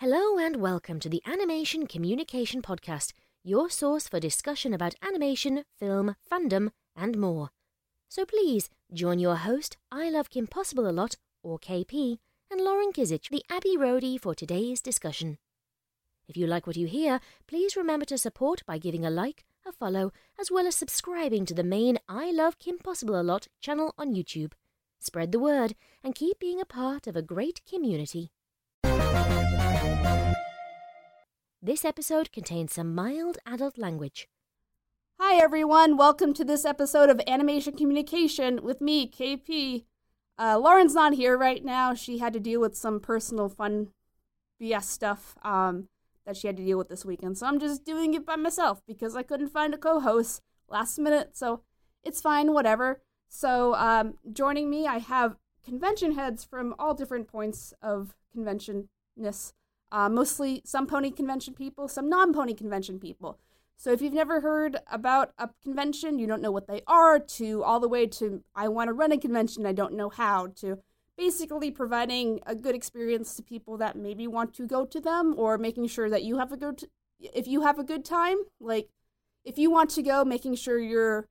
Hello and welcome to the Animation Communication Podcast, your source for discussion about animation, film, fandom, and more. So please join your host, I Love Kim Possible a Lot, or KP, and Lauren Kizich, the Abbey Roadie, for today's discussion. If you like what you hear, please remember to support by giving a like, a follow, as well as subscribing to the main I Love Kim Possible a Lot channel on YouTube. Spread the word and keep being a part of a great community. This episode contains some mild adult language. Hi, everyone. Welcome to this episode of Animation Communication with me, KP. Uh, Lauren's not here right now. She had to deal with some personal fun BS stuff um, that she had to deal with this weekend. So I'm just doing it by myself because I couldn't find a co host last minute. So it's fine, whatever. So um, joining me, I have convention heads from all different points of conventionness. Uh, mostly some pony convention people, some non pony convention people. So if you've never heard about a convention, you don't know what they are, to all the way to I want to run a convention, I don't know how, to basically providing a good experience to people that maybe want to go to them or making sure that you have a good if you have a good time, like if you want to go, making sure you're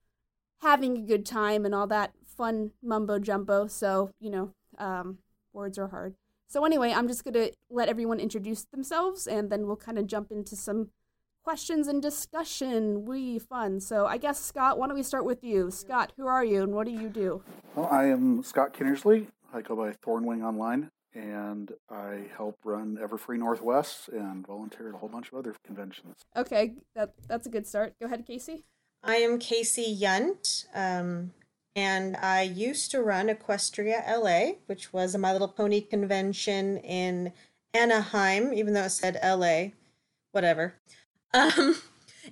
having a good time and all that fun mumbo jumbo. So, you know, um, words are hard. So, anyway, I'm just going to let everyone introduce themselves and then we'll kind of jump into some questions and discussion. We fun. So, I guess, Scott, why don't we start with you? Scott, who are you and what do you do? Well, I am Scott Kinnersley. I go by Thornwing Online, and I help run Everfree Northwest and volunteer at a whole bunch of other conventions. Okay, that that's a good start. Go ahead, Casey. I am Casey Yunt. Um, and I used to run Equestria LA, which was a My Little Pony convention in Anaheim, even though it said LA, whatever. Um,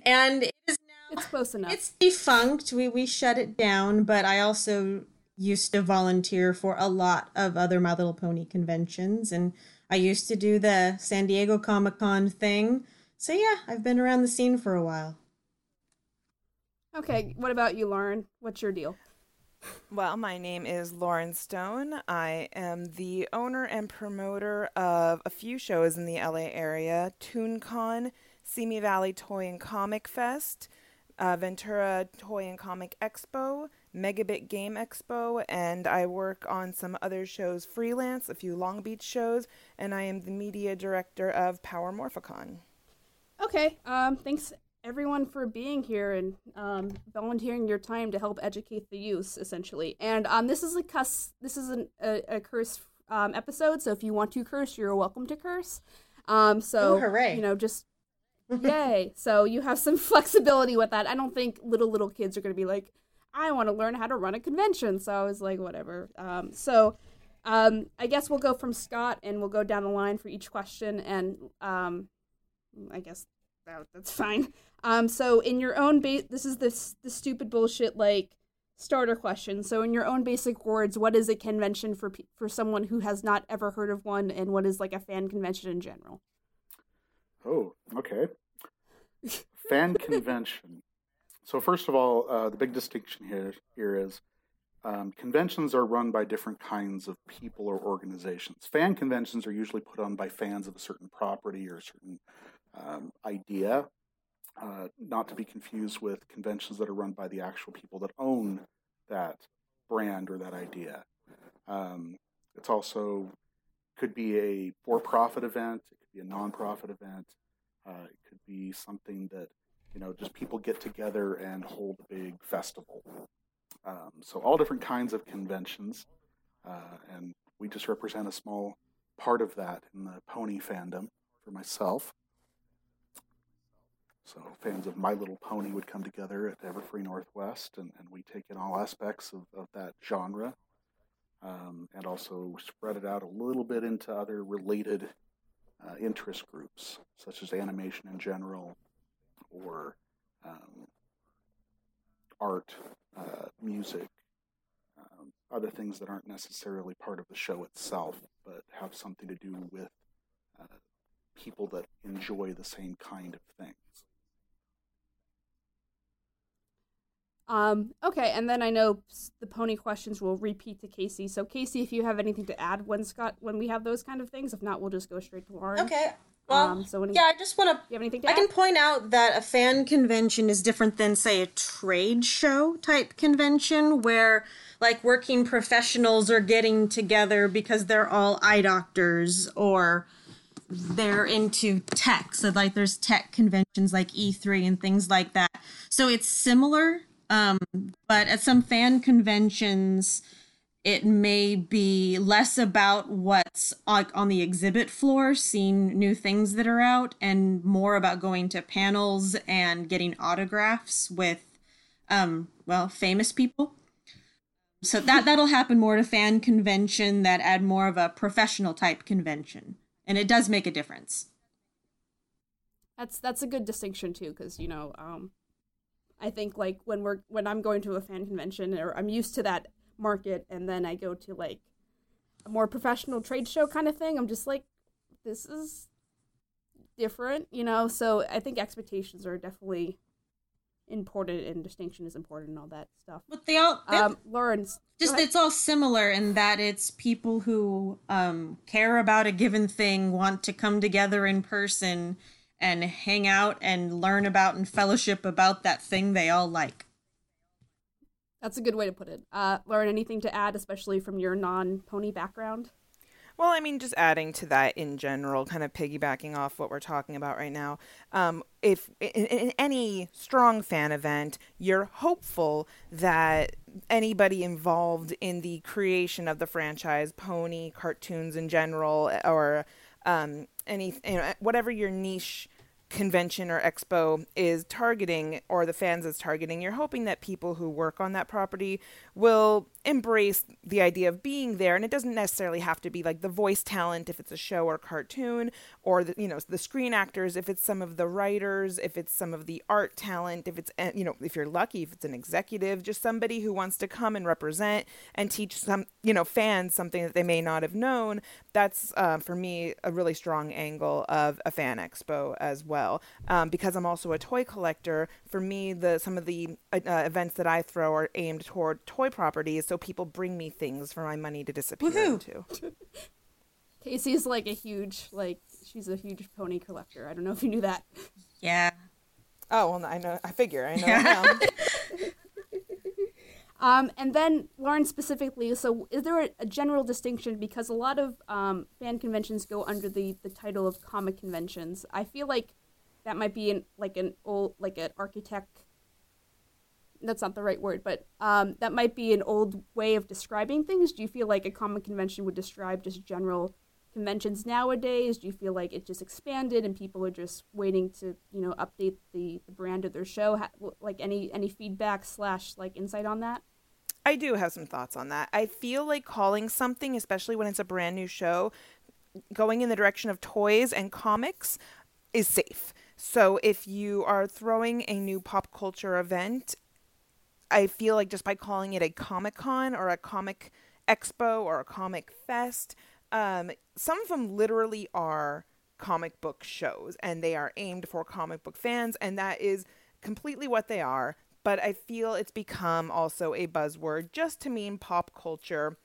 and it is now It's close enough. it's defunct. We we shut it down, but I also used to volunteer for a lot of other My Little Pony conventions, and I used to do the San Diego Comic Con thing. So yeah, I've been around the scene for a while. Okay, what about you, Lauren? What's your deal? Well, my name is Lauren Stone. I am the owner and promoter of a few shows in the LA area ToonCon, Simi Valley Toy and Comic Fest, uh, Ventura Toy and Comic Expo, Megabit Game Expo, and I work on some other shows freelance, a few Long Beach shows, and I am the media director of Power Morphicon. Okay, um, thanks everyone for being here and um, volunteering your time to help educate the youth, essentially. And um, this is a cuss. This is an, a, a curse um, episode, so if you want to curse, you're welcome to curse. Um, so Ooh, hooray. you know, just yay! So you have some flexibility with that. I don't think little little kids are going to be like, I want to learn how to run a convention. So I was like, whatever. Um, so. Um, I guess we'll go from Scott and we'll go down the line for each question, and um, I guess that, that's fine. Um, so in your own base, this is this the stupid bullshit like starter question. So in your own basic words, what is a convention for pe- for someone who has not ever heard of one, and what is like a fan convention in general? Oh, okay. Fan convention. So first of all, uh, the big distinction here here is um, conventions are run by different kinds of people or organizations. Fan conventions are usually put on by fans of a certain property or a certain um, idea, uh, not to be confused with conventions that are run by the actual people that own that brand or that idea. Um, it's also could be a for-profit event, it could be a non-profit event, uh, it could be something that you know just people get together and hold a big festival. Um, so all different kinds of conventions, uh, and we just represent a small part of that in the pony fandom for myself. So fans of My Little Pony would come together at Everfree Northwest, and, and we take in all aspects of, of that genre, um, and also spread it out a little bit into other related uh, interest groups, such as animation in general, or um, art, uh, music, um, other things that aren't necessarily part of the show itself, but have something to do with uh, people that enjoy the same kind of things. Um, okay, and then I know the pony questions will repeat to Casey. So Casey, if you have anything to add when Scott when we have those kind of things, if not, we'll just go straight to Lauren. Okay. Well, Um, so when yeah, I just want to. you have anything to I add? can point out that a fan convention is different than, say, a trade show type convention where, like, working professionals are getting together because they're all eye doctors or they're into tech. So, like, there's tech conventions like E3 and things like that. So, it's similar, um, but at some fan conventions, it may be less about what's like on the exhibit floor seeing new things that are out and more about going to panels and getting autographs with um well famous people. So that that'll happen more to fan convention that add more of a professional type convention. And it does make a difference. That's that's a good distinction too, because you know, um, I think like when we're when I'm going to a fan convention or I'm used to that market, and then I go to like a more professional trade show kind of thing, I'm just like, this is different, you know. So I think expectations are definitely important, and distinction is important, and all that stuff. but they all Um, Lawrence, just it's all similar in that it's people who um, care about a given thing want to come together in person and hang out and learn about and fellowship about that thing they all like that's a good way to put it. Uh, Lauren, anything to add, especially from your non-pony background? Well, I mean, just adding to that in general, kind of piggybacking off what we're talking about right now. Um, if in, in any strong fan event, you're hopeful that anybody involved in the creation of the franchise, pony, cartoons in general, or um, any you know, whatever your niche convention or expo is targeting or the fans is targeting you're hoping that people who work on that property will embrace the idea of being there and it doesn't necessarily have to be like the voice talent if it's a show or cartoon or the you know the screen actors if it's some of the writers if it's some of the art talent if it's eh, you know if you're lucky if it's an executive just somebody who wants to come and represent and teach some you know fans something that they may not have known. That's uh, for me a really strong angle of a fan expo as well um, because i'm also a toy collector. For me the some of the uh, events that i throw are aimed toward toy properties so people bring me things for my money to disappear Woohoo. into Casey's like a huge like she's a huge pony collector. I don't know if you knew that. yeah oh well i know i figure i know now. Um, and then Lauren specifically, so is there a, a general distinction because a lot of um, fan conventions go under the, the title of comic conventions? I feel like that might be an like an old like an architect. That's not the right word, but um, that might be an old way of describing things. Do you feel like a comic convention would describe just general conventions nowadays? Do you feel like it just expanded and people are just waiting to you know update the, the brand of their show? Ha- like any any feedback slash like insight on that? I do have some thoughts on that. I feel like calling something, especially when it's a brand new show, going in the direction of toys and comics is safe. So if you are throwing a new pop culture event, I feel like just by calling it a Comic Con or a comic expo or a comic fest, um, some of them literally are comic book shows and they are aimed for comic book fans, and that is completely what they are. But I feel it's become also a buzzword just to mean pop culture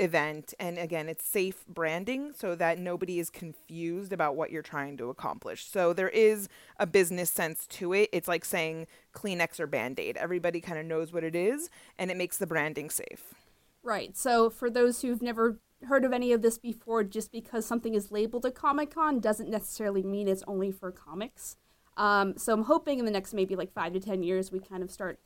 event. And again, it's safe branding so that nobody is confused about what you're trying to accomplish. So there is a business sense to it. It's like saying Kleenex or Band Aid. Everybody kind of knows what it is, and it makes the branding safe. Right. So for those who've never heard of any of this before, just because something is labeled a Comic Con doesn't necessarily mean it's only for comics. Um, so I'm hoping in the next maybe like five to ten years we kind of start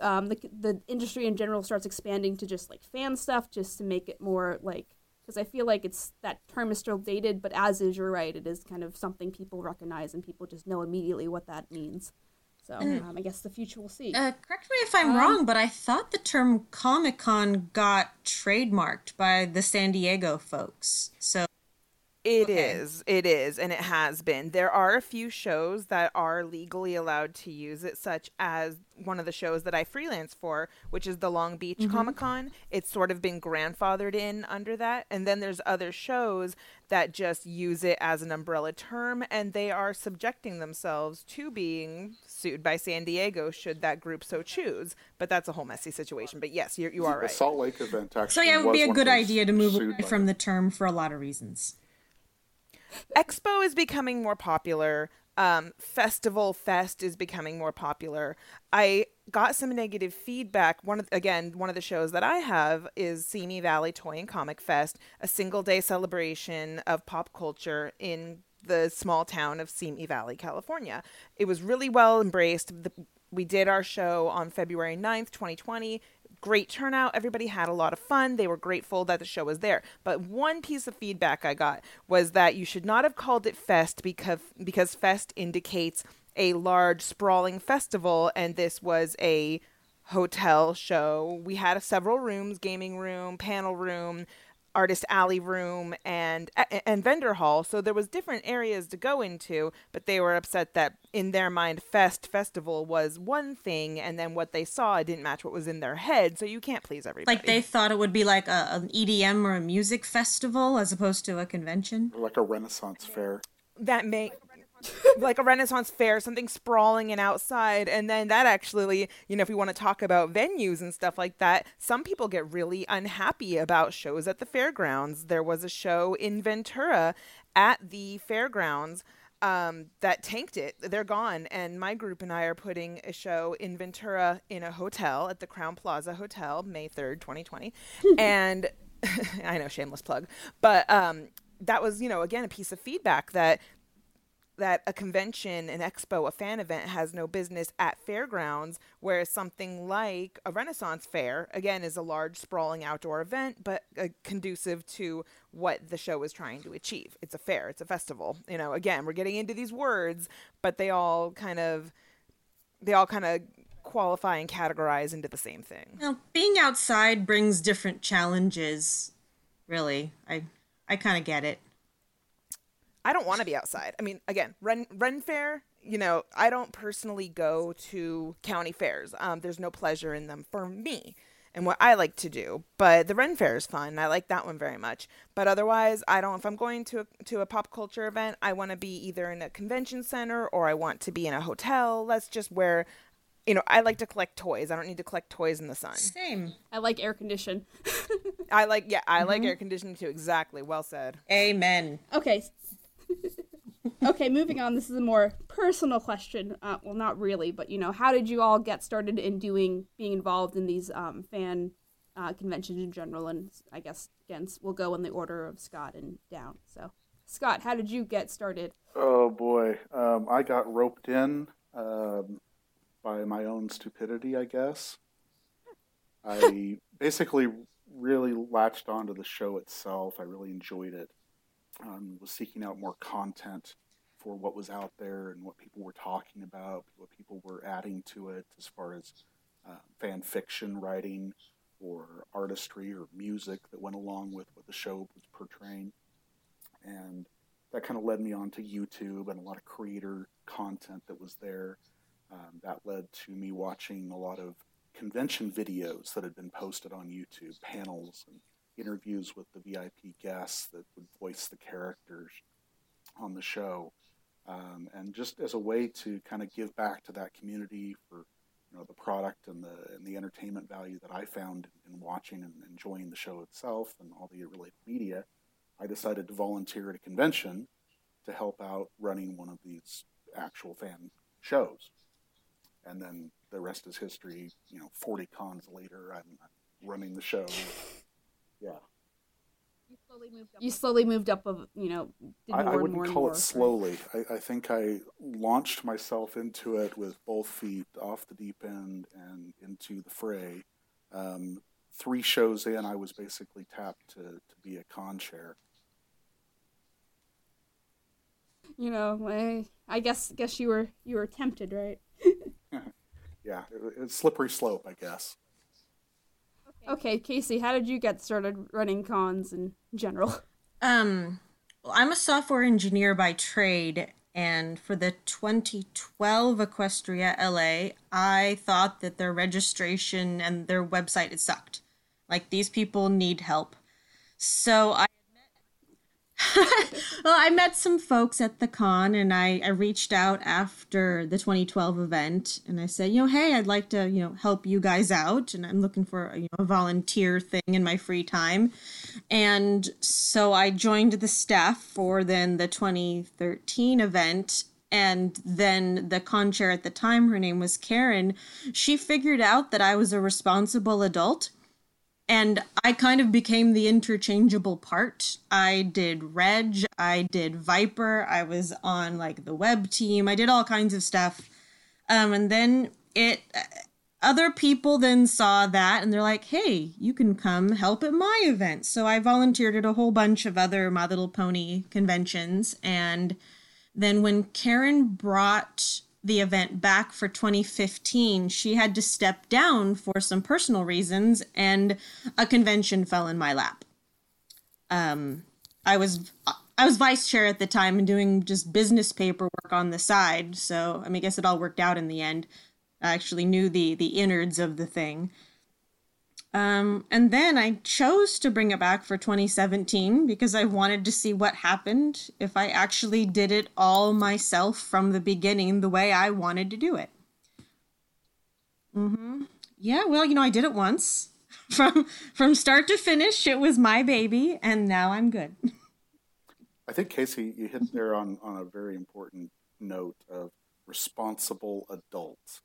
um, the the industry in general starts expanding to just like fan stuff, just to make it more like because I feel like it's that term is still dated, but as is, you're right, it is kind of something people recognize and people just know immediately what that means. So um, I guess the future will see. uh, correct me if i'm Um, wrong but i thought the term comic-con got trademarked by the san diego folks so It okay. is, It is. And it has been. There are a few shows that are legally allowed to use it, such as one of the shows that I freelance for, which is the Long Beach mm-hmm. Comic Con. It's sort of been grandfathered in under that. And then there's other shows that just use it as an umbrella term, and they are subjecting themselves to being sued by San Diego should that group so choose. But that's a whole messy situation. But yes, you, you are right. The Salt Lake event actually. So yeah, it would be a good idea to move away from the term for a lot of reasons. Expo is becoming more popular. Um, Festival Fest is becoming more popular. I got some negative feedback. One of again, one of the shows that I have is Simi Valley Toy and Comic Fest, a single day celebration of pop culture in the small town of Simi Valley, California. It was really well embraced. The, we did our show on February 9th, 2020 great turnout. Everybody had a lot of fun. They were grateful that the show was there. But one piece of feedback I got was that you should not have called it Fest because because Fest indicates a large sprawling festival and this was a hotel show. We had several rooms, gaming room, panel room, artist alley room and and vendor hall. So there was different areas to go into but they were upset that in their mind fest festival was one thing and then what they saw didn't match what was in their head. So you can't please everybody. Like they thought it would be like a, an edm or a music festival as opposed to a convention? Or like a renaissance fair. That may like a Renaissance fair, something sprawling and outside. And then that actually, you know, if we want to talk about venues and stuff like that, some people get really unhappy about shows at the fairgrounds. There was a show in Ventura at the fairgrounds um, that tanked it. They're gone. And my group and I are putting a show in Ventura in a hotel at the Crown Plaza Hotel, May 3rd, 2020. and I know, shameless plug. But um, that was, you know, again, a piece of feedback that that a convention, an expo, a fan event has no business at fairgrounds, whereas something like a Renaissance fair, again, is a large, sprawling outdoor event, but uh, conducive to what the show is trying to achieve. It's a fair, it's a festival. You know, again, we're getting into these words, but they all kind of, they all kind of qualify and categorize into the same thing. Now, being outside brings different challenges. Really, I, I kind of get it. I don't want to be outside. I mean, again, Ren Ren Fair. You know, I don't personally go to county fairs. Um, there's no pleasure in them for me and what I like to do. But the Ren Fair is fun. I like that one very much. But otherwise, I don't. If I'm going to a, to a pop culture event, I want to be either in a convention center or I want to be in a hotel. That's just where. You know, I like to collect toys. I don't need to collect toys in the sun. Same. I like air condition. I like yeah, I mm-hmm. like air conditioning too. Exactly. Well said. Amen. Okay, okay, moving on. This is a more personal question. Uh, well, not really, but you know, how did you all get started in doing being involved in these um, fan uh, conventions in general? And I guess again, we'll go in the order of Scott and down. So, Scott, how did you get started? Oh boy, um, I got roped in um, by my own stupidity, I guess. I basically really latched onto the show itself. I really enjoyed it um, was seeking out more content for what was out there and what people were talking about, what people were adding to it as far as uh, fan fiction writing or artistry or music that went along with what the show was portraying. And that kind of led me on to YouTube and a lot of creator content that was there. Um, that led to me watching a lot of convention videos that had been posted on YouTube, panels and interviews with the VIP guests that would voice the characters on the show, um, and just as a way to kind of give back to that community for you know the product and the and the entertainment value that I found in watching and enjoying the show itself and all the related media, I decided to volunteer at a convention to help out running one of these actual fan shows, and then the rest is history. You know, 40 cons later, I'm, I'm running the show yeah. You slowly moved up. You slowly moved up of you know. I, I, wouldn't call more, it slowly. I, I, think I launched myself into it with both feet off the deep end and into the fray. Um, three shows in, I was basically tapped to, to be a con chair. You know, I, I guess guess you were you were tempted, right? yeah, it, it's slippery slope, I guess. Okay, Casey, how did you get started running cons in general? Um, I'm a software engineer by trade, and for the 2012 Equestria LA, I thought that their registration and their website it sucked. Like these people need help. So I well, I met some folks at the con and I, I reached out after the 2012 event and I said, you know, hey, I'd like to, you know, help you guys out and I'm looking for you know, a volunteer thing in my free time. And so I joined the staff for then the 2013 event and then the con chair at the time, her name was Karen, she figured out that I was a responsible adult and I kind of became the interchangeable part. I did Reg, I did Viper, I was on like the web team, I did all kinds of stuff. Um, and then it, other people then saw that and they're like, hey, you can come help at my event. So I volunteered at a whole bunch of other My Little Pony conventions. And then when Karen brought the event back for 2015, she had to step down for some personal reasons, and a convention fell in my lap. Um, I was I was vice chair at the time and doing just business paperwork on the side, so I mean, I guess it all worked out in the end. I actually knew the the innards of the thing. Um, and then I chose to bring it back for 2017 because I wanted to see what happened if I actually did it all myself from the beginning the way I wanted to do it. Mm-hmm. Yeah, well, you know, I did it once. From from start to finish, it was my baby, and now I'm good. I think Casey, you hit there on, on a very important note of responsible adults.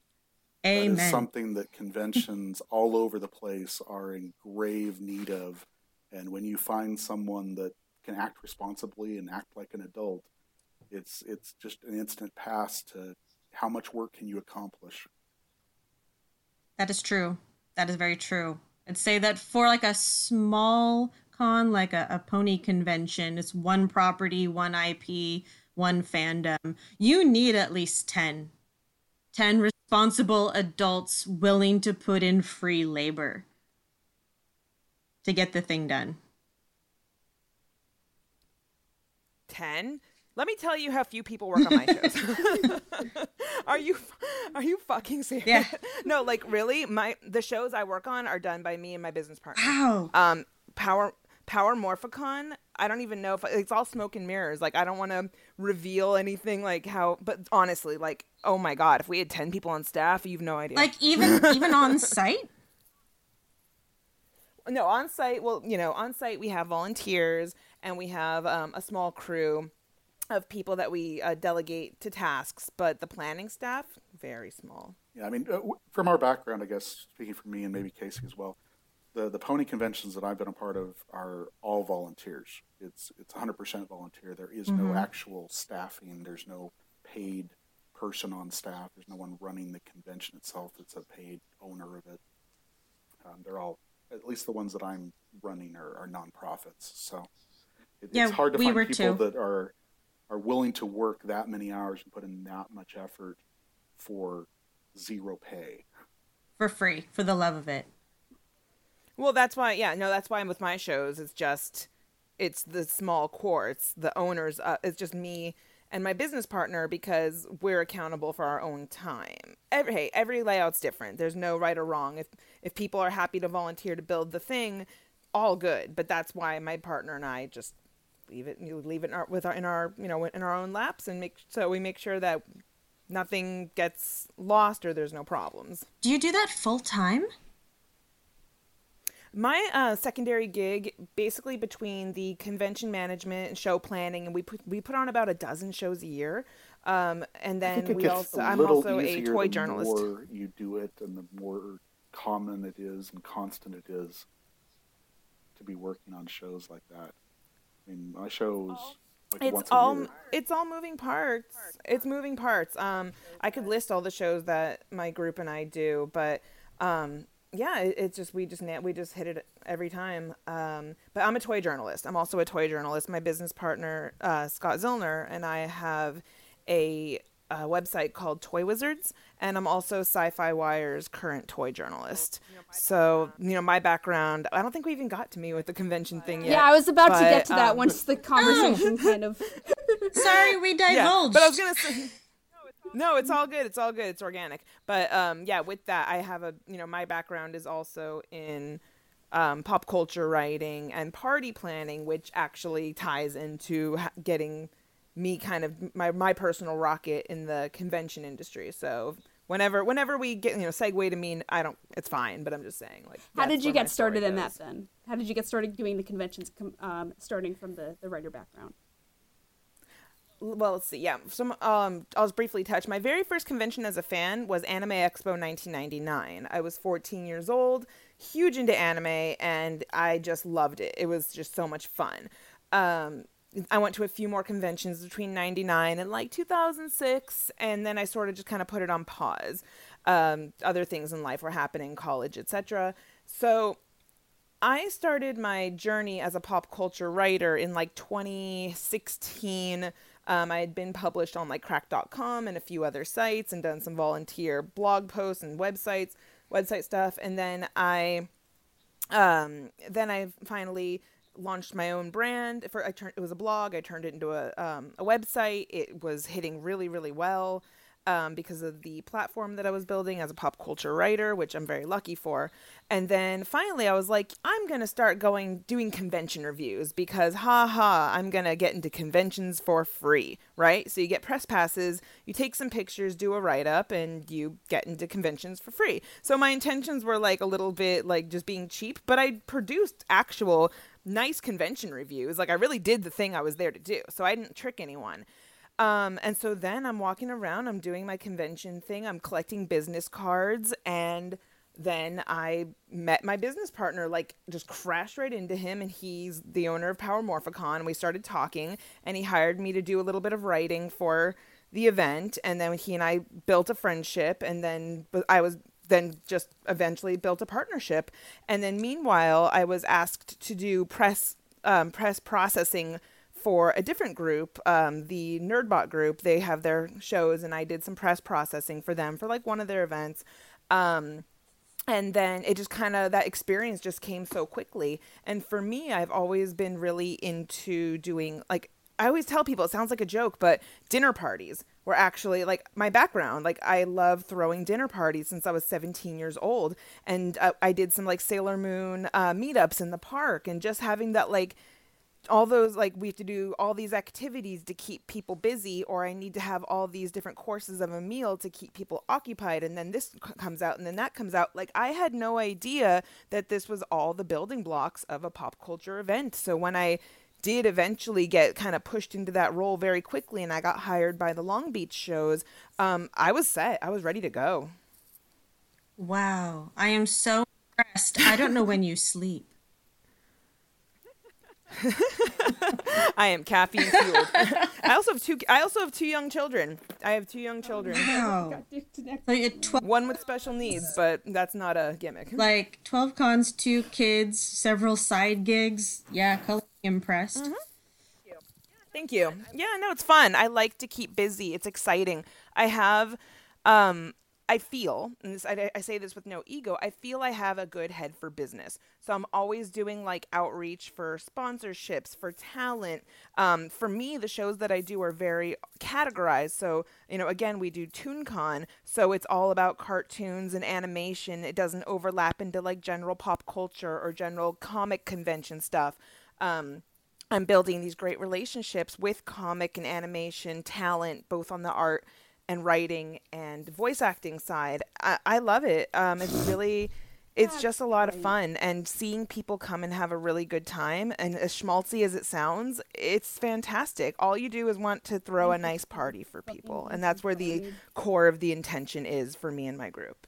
Amen. That is something that conventions all over the place are in grave need of. And when you find someone that can act responsibly and act like an adult, it's it's just an instant pass to how much work can you accomplish. That is true. That is very true. I'd say that for like a small con, like a, a pony convention, it's one property, one IP, one fandom. You need at least 10. 10 responsible adults willing to put in free labor to get the thing done. 10 let me tell you how few people work on my shows. are you are you fucking serious? Yeah. No, like really, my the shows I work on are done by me and my business partner. Wow. Um, Power Power Morphicon. I don't even know if it's all smoke and mirrors. Like I don't want to reveal anything like how. But honestly, like oh my god, if we had ten people on staff, you've no idea. Like even even on site. No, on site. Well, you know, on site we have volunteers and we have um, a small crew of people that we uh, delegate to tasks, but the planning staff very small. Yeah, I mean, uh, from our background, I guess speaking for me and maybe Casey as well, the the pony conventions that I've been a part of are all volunteers. It's it's 100% volunteer. There is mm-hmm. no actual staffing. There's no paid person on staff. There's no one running the convention itself. It's a paid owner of it. Um, they're all, at least the ones that I'm running, are, are nonprofits. So it, yeah, it's hard to we find people too. that are are willing to work that many hours and put in that much effort for zero pay for free for the love of it. Well, that's why. Yeah, no, that's why I'm with my shows. It's just, it's the small core. It's the owners. Uh, it's just me and my business partner because we're accountable for our own time. Every hey, every layout's different. There's no right or wrong. If if people are happy to volunteer to build the thing, all good. But that's why my partner and I just leave it you leave it in our, with our in our you know in our own laps and make so we make sure that nothing gets lost or there's no problems. Do you do that full time? My uh, secondary gig, basically between the convention management and show planning, and we put we put on about a dozen shows a year. Um, and then we also I'm also a toy journalist. The more you do it, and the more common it is and constant it is to be working on shows like that. I mean, my shows. Like it's all it's all moving parts. It's moving parts. Um, I could list all the shows that my group and I do, but um, yeah, it, it's just we just we just hit it every time. Um, but I'm a toy journalist. I'm also a toy journalist. My business partner uh, Scott Zillner and I have a a website called Toy Wizards, and I'm also SYFY Wire's current toy journalist. So, you know, my background, I don't think we even got to me with the convention thing yet. Yeah, I was about but, to get to that um, once the conversation kind of. Sorry, we Yeah, divulged. but I was gonna say. No, it's all good. It's all good. It's organic. But um, yeah, with that, I have a you know my background is also in um, pop culture writing and party planning, which actually ties into getting me kind of my my personal rocket in the convention industry. So whenever whenever we get you know segue to mean I don't. It's fine. But I'm just saying like. How did you get started in goes. that then? How did you get started doing the conventions, um, starting from the, the writer background? Well let's see yeah some um i'll just briefly touch my very first convention as a fan was anime expo 1999 i was 14 years old huge into anime and i just loved it it was just so much fun um I went to a few more conventions between 99 and like 2006 and then I sort of just kind of put it on pause. Um, other things in life were happening, college, etc. So I started my journey as a pop culture writer in like 2016. Um, I had been published on like cracked.com and a few other sites and done some volunteer blog posts and websites, website stuff. And then I, um, then I finally launched my own brand. For I turned it was a blog. I turned it into a um, a website. It was hitting really really well um, because of the platform that I was building as a pop culture writer, which I'm very lucky for. And then finally, I was like, I'm gonna start going doing convention reviews because, ha ha, I'm gonna get into conventions for free, right? So you get press passes, you take some pictures, do a write up, and you get into conventions for free. So my intentions were like a little bit like just being cheap, but I produced actual nice convention reviews. Like I really did the thing I was there to do. So I didn't trick anyone. Um, and so then I'm walking around, I'm doing my convention thing, I'm collecting business cards, and then I met my business partner, like just crashed right into him, and he's the owner of Power Morphicon. We started talking, and he hired me to do a little bit of writing for the event, and then he and I built a friendship, and then I was then just eventually built a partnership, and then meanwhile I was asked to do press um, press processing for a different group, um, the Nerdbot group. They have their shows, and I did some press processing for them for like one of their events. Um, and then it just kind of that experience just came so quickly. And for me, I've always been really into doing like I always tell people it sounds like a joke, but dinner parties were actually like my background. Like I love throwing dinner parties since I was 17 years old, and uh, I did some like Sailor Moon uh, meetups in the park, and just having that like all those like we have to do all these activities to keep people busy or i need to have all these different courses of a meal to keep people occupied and then this c- comes out and then that comes out. Like i had no idea that this was all the building blocks of a pop culture event. So when i did eventually get kind of pushed into that role very quickly and i got hired by the long beach shows um, i was set. I was ready to go. Wow, I am so impressed. I don't know when you sleep. i am caffeine fueled i also have two i also have two young children i have two young children Wow. So you had 12, one with special needs but that's not a gimmick like 12 cons, two kids, several side gigs. Yeah, color impressed. Thank you. Yeah, no, it's fun. I like to keep busy. It's exciting. I have, um, I feel, and this, I, I say this with no ego, I feel I have a good head for business. So I'm always doing like outreach for sponsorships, for talent. Um, for me, the shows that I do are very categorized. So, you know, again, we do ToonCon. So it's all about cartoons and animation. It doesn't overlap into like general pop culture or general comic convention stuff. Um, I'm building these great relationships with comic and animation talent, both on the art and writing and voice acting side. I, I love it. Um, it's really, it's just a lot of fun. And seeing people come and have a really good time, and as schmaltzy as it sounds, it's fantastic. All you do is want to throw a nice party for people. And that's where the core of the intention is for me and my group.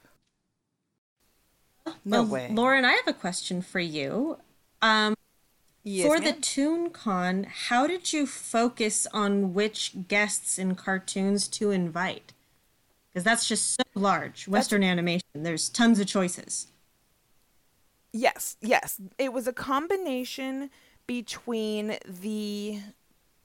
No well, way. Lauren, I have a question for you. Um, Yes, for the ma'am. ToonCon, how did you focus on which guests and cartoons to invite? Because that's just so large. Western animation, there's tons of choices. Yes, yes. It was a combination between the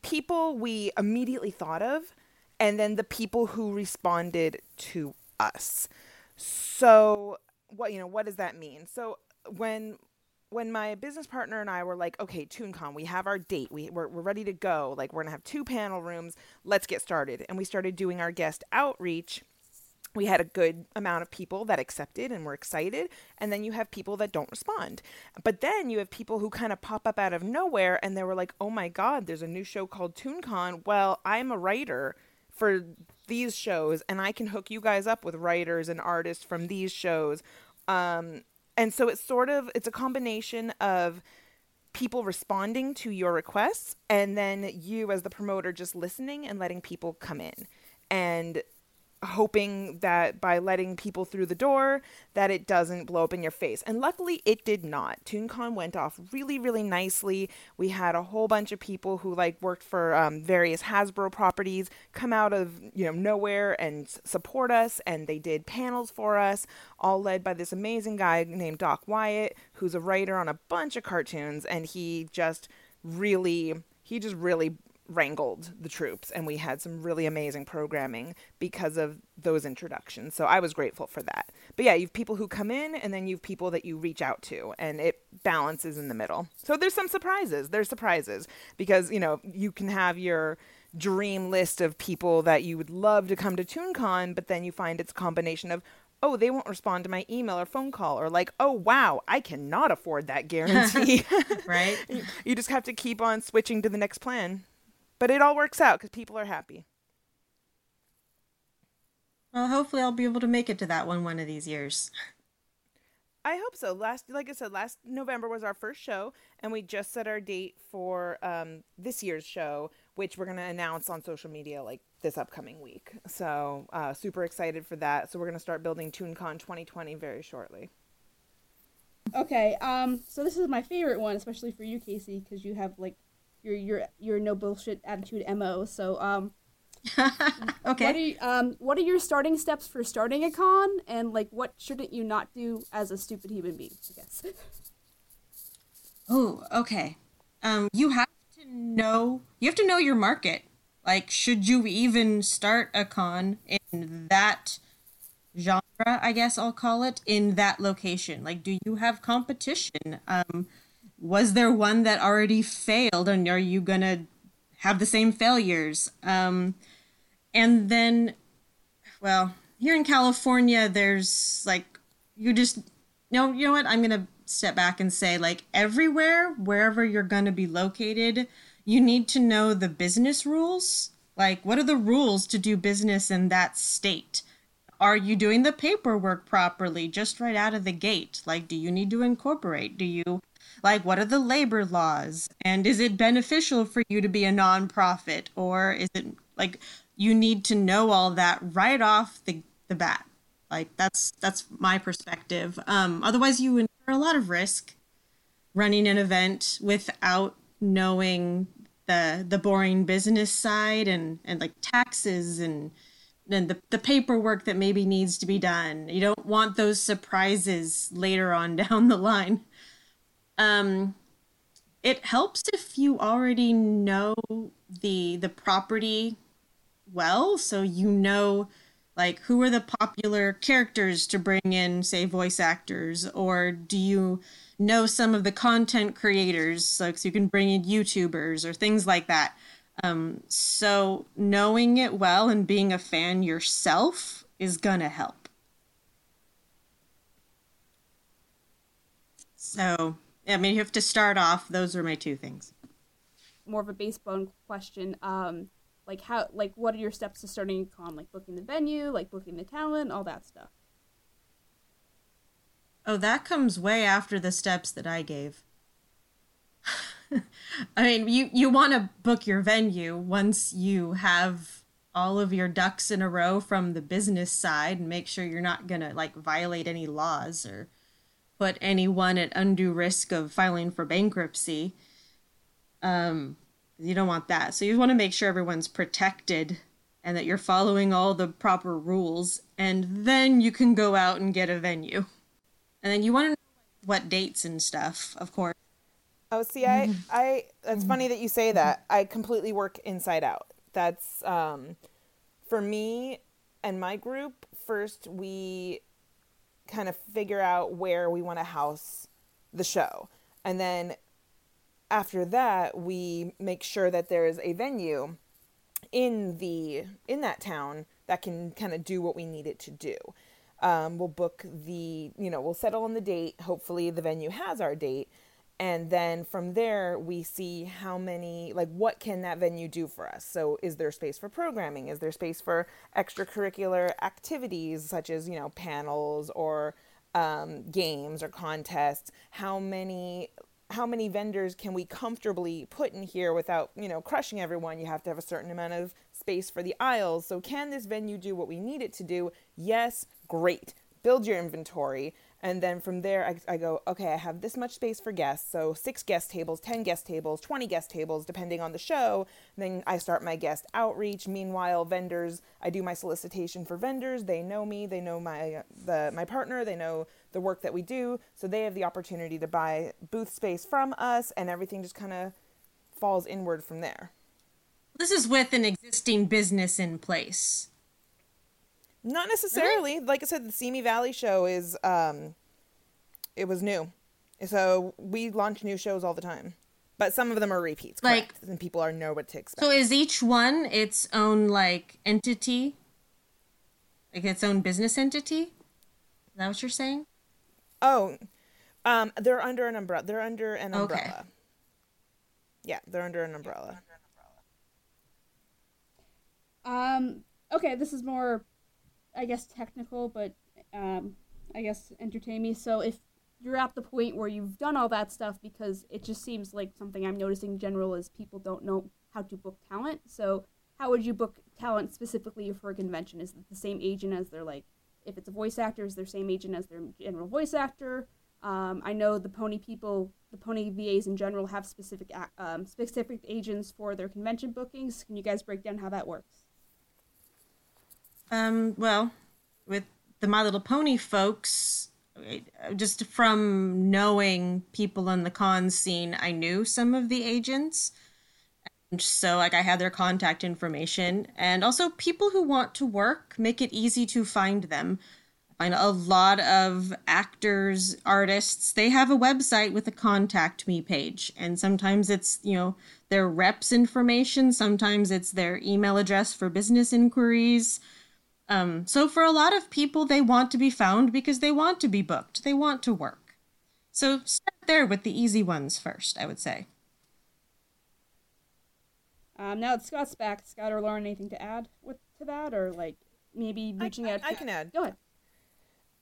people we immediately thought of and then the people who responded to us. So, what you know, what does that mean? So, when when my business partner and I were like, okay, ToonCon, we have our date. We, we're, we're ready to go. Like, we're going to have two panel rooms. Let's get started. And we started doing our guest outreach. We had a good amount of people that accepted and were excited. And then you have people that don't respond. But then you have people who kind of pop up out of nowhere and they were like, oh my God, there's a new show called ToonCon. Well, I'm a writer for these shows and I can hook you guys up with writers and artists from these shows. Um, and so it's sort of it's a combination of people responding to your requests and then you as the promoter just listening and letting people come in. And hoping that by letting people through the door that it doesn't blow up in your face. And luckily it did not. Tooncon went off really really nicely. We had a whole bunch of people who like worked for um, various hasbro properties come out of you know nowhere and support us and they did panels for us all led by this amazing guy named doc wyatt who's a writer on a bunch of cartoons and he just really he just really wrangled the troops and we had some really amazing programming because of those introductions. So I was grateful for that. But yeah, you have people who come in and then you have people that you reach out to and it balances in the middle. So there's some surprises. There's surprises because, you know, you can have your dream list of people that you would love to come to ToonCon, but then you find it's a combination of oh, they won't respond to my email or phone call, or like, oh, wow, I cannot afford that guarantee. right? you just have to keep on switching to the next plan. But it all works out because people are happy. Well, hopefully I'll be able to make it to that one one of these years. I hope so. Last, like I said, last November was our first show, and we just set our date for um, this year's show, which we're going to announce on social media like this upcoming week. So, uh, super excited for that. So, we're going to start building ToonCon 2020 very shortly. Okay, um, so this is my favorite one, especially for you, Casey, because you have like your your your no bullshit attitude mo. So um, okay. What are you, um what are your starting steps for starting a con, and like what shouldn't you not do as a stupid human being? I guess. oh, okay. Um, you have to know you have to know your market. Like, should you even start a con in that genre? I guess I'll call it in that location. Like, do you have competition? Um was there one that already failed and are you going to have the same failures? Um, and then well here in california there's like you just no you know what? I'm going to step back and say like everywhere wherever you're going to be located you need to know the business rules. Like what are the rules to do business in that state? Are you doing the paperwork properly just right out of the gate? Like do you need to incorporate? Do you like what are the labor laws? And is it beneficial for you to be a nonprofit? Or is it like you need to know all that right off the, the bat? Like that's that's my perspective. Um otherwise you incur a lot of risk running an event without knowing the the boring business side and and like taxes and and the, the paperwork that maybe needs to be done. You don't want those surprises later on down the line um, it helps if you already know the the property well, so you know like who are the popular characters to bring in say voice actors or do you know some of the content creators like so you can bring in youtubers or things like that. Um, so knowing it well and being a fan yourself is gonna help. So I mean, you have to start off. Those are my two things. More of a baseball question. Um, like how, like, what are your steps to starting a con? Like booking the venue, like booking the talent, all that stuff. Oh, that comes way after the steps that I gave. I mean, you you want to book your venue once you have all of your ducks in a row from the business side and make sure you're not going to like violate any laws or put anyone at undue risk of filing for bankruptcy. Um, you don't want that. So you want to make sure everyone's protected and that you're following all the proper rules, and then you can go out and get a venue. And then you want to know what dates and stuff, of course. Oh, see, I, I, that's funny that you say that. I completely work inside out. That's, um, for me and my group, first we kind of figure out where we want to house the show. And then after that, we make sure that there is a venue in the in that town that can kind of do what we need it to do. Um, we'll book the, you know, we'll settle on the date. Hopefully, the venue has our date, and then from there we see how many, like, what can that venue do for us? So, is there space for programming? Is there space for extracurricular activities such as, you know, panels or um, games or contests? How many how many vendors can we comfortably put in here without, you know, crushing everyone? You have to have a certain amount of space for the aisles. So can this venue do what we need it to do? Yes, great. Build your inventory. And then from there, I, I, go, okay, I have this much space for guests. So six guest tables, 10 guest tables, 20 guest tables, depending on the show. then I start my guest outreach. Meanwhile, vendors, I do my solicitation for vendors. They know me, they know my, the, my partner, they know the work that we do. So they have the opportunity to buy booth space from us, and everything just kind of falls inward from there. This is with an existing business in place. Not necessarily. Really? Like I said, the Simi Valley show is um it was new. So we launch new shows all the time. But some of them are repeats, like, and people are know what to expect. So is each one its own like entity? Like its own business entity? Is that what you're saying? Oh. Um they're under an umbrella. They're under an umbrella. Okay. Yeah, they're under an umbrella. Um okay, this is more I guess technical, but um, I guess entertain me. So if you're at the point where you've done all that stuff, because it just seems like something I'm noticing in general is people don't know how to book talent. So how would you book talent specifically for a convention? Is it the same agent as their like, if it's a voice actor, is their same agent as their general voice actor? Um, I know the pony people, the pony VAs in general, have specific um, specific agents for their convention bookings. Can you guys break down how that works? Um, well, with the My Little Pony folks, just from knowing people in the con scene, I knew some of the agents. And so, like, I had their contact information. And also, people who want to work make it easy to find them. I find a lot of actors, artists, they have a website with a contact me page. And sometimes it's, you know, their reps information, sometimes it's their email address for business inquiries. Um, so for a lot of people, they want to be found because they want to be booked. They want to work. So start there with the easy ones first, I would say. Um, now that Scott's back, Scott or Lauren, anything to add with to that, or like maybe reaching I, out? I, I can add. Go ahead.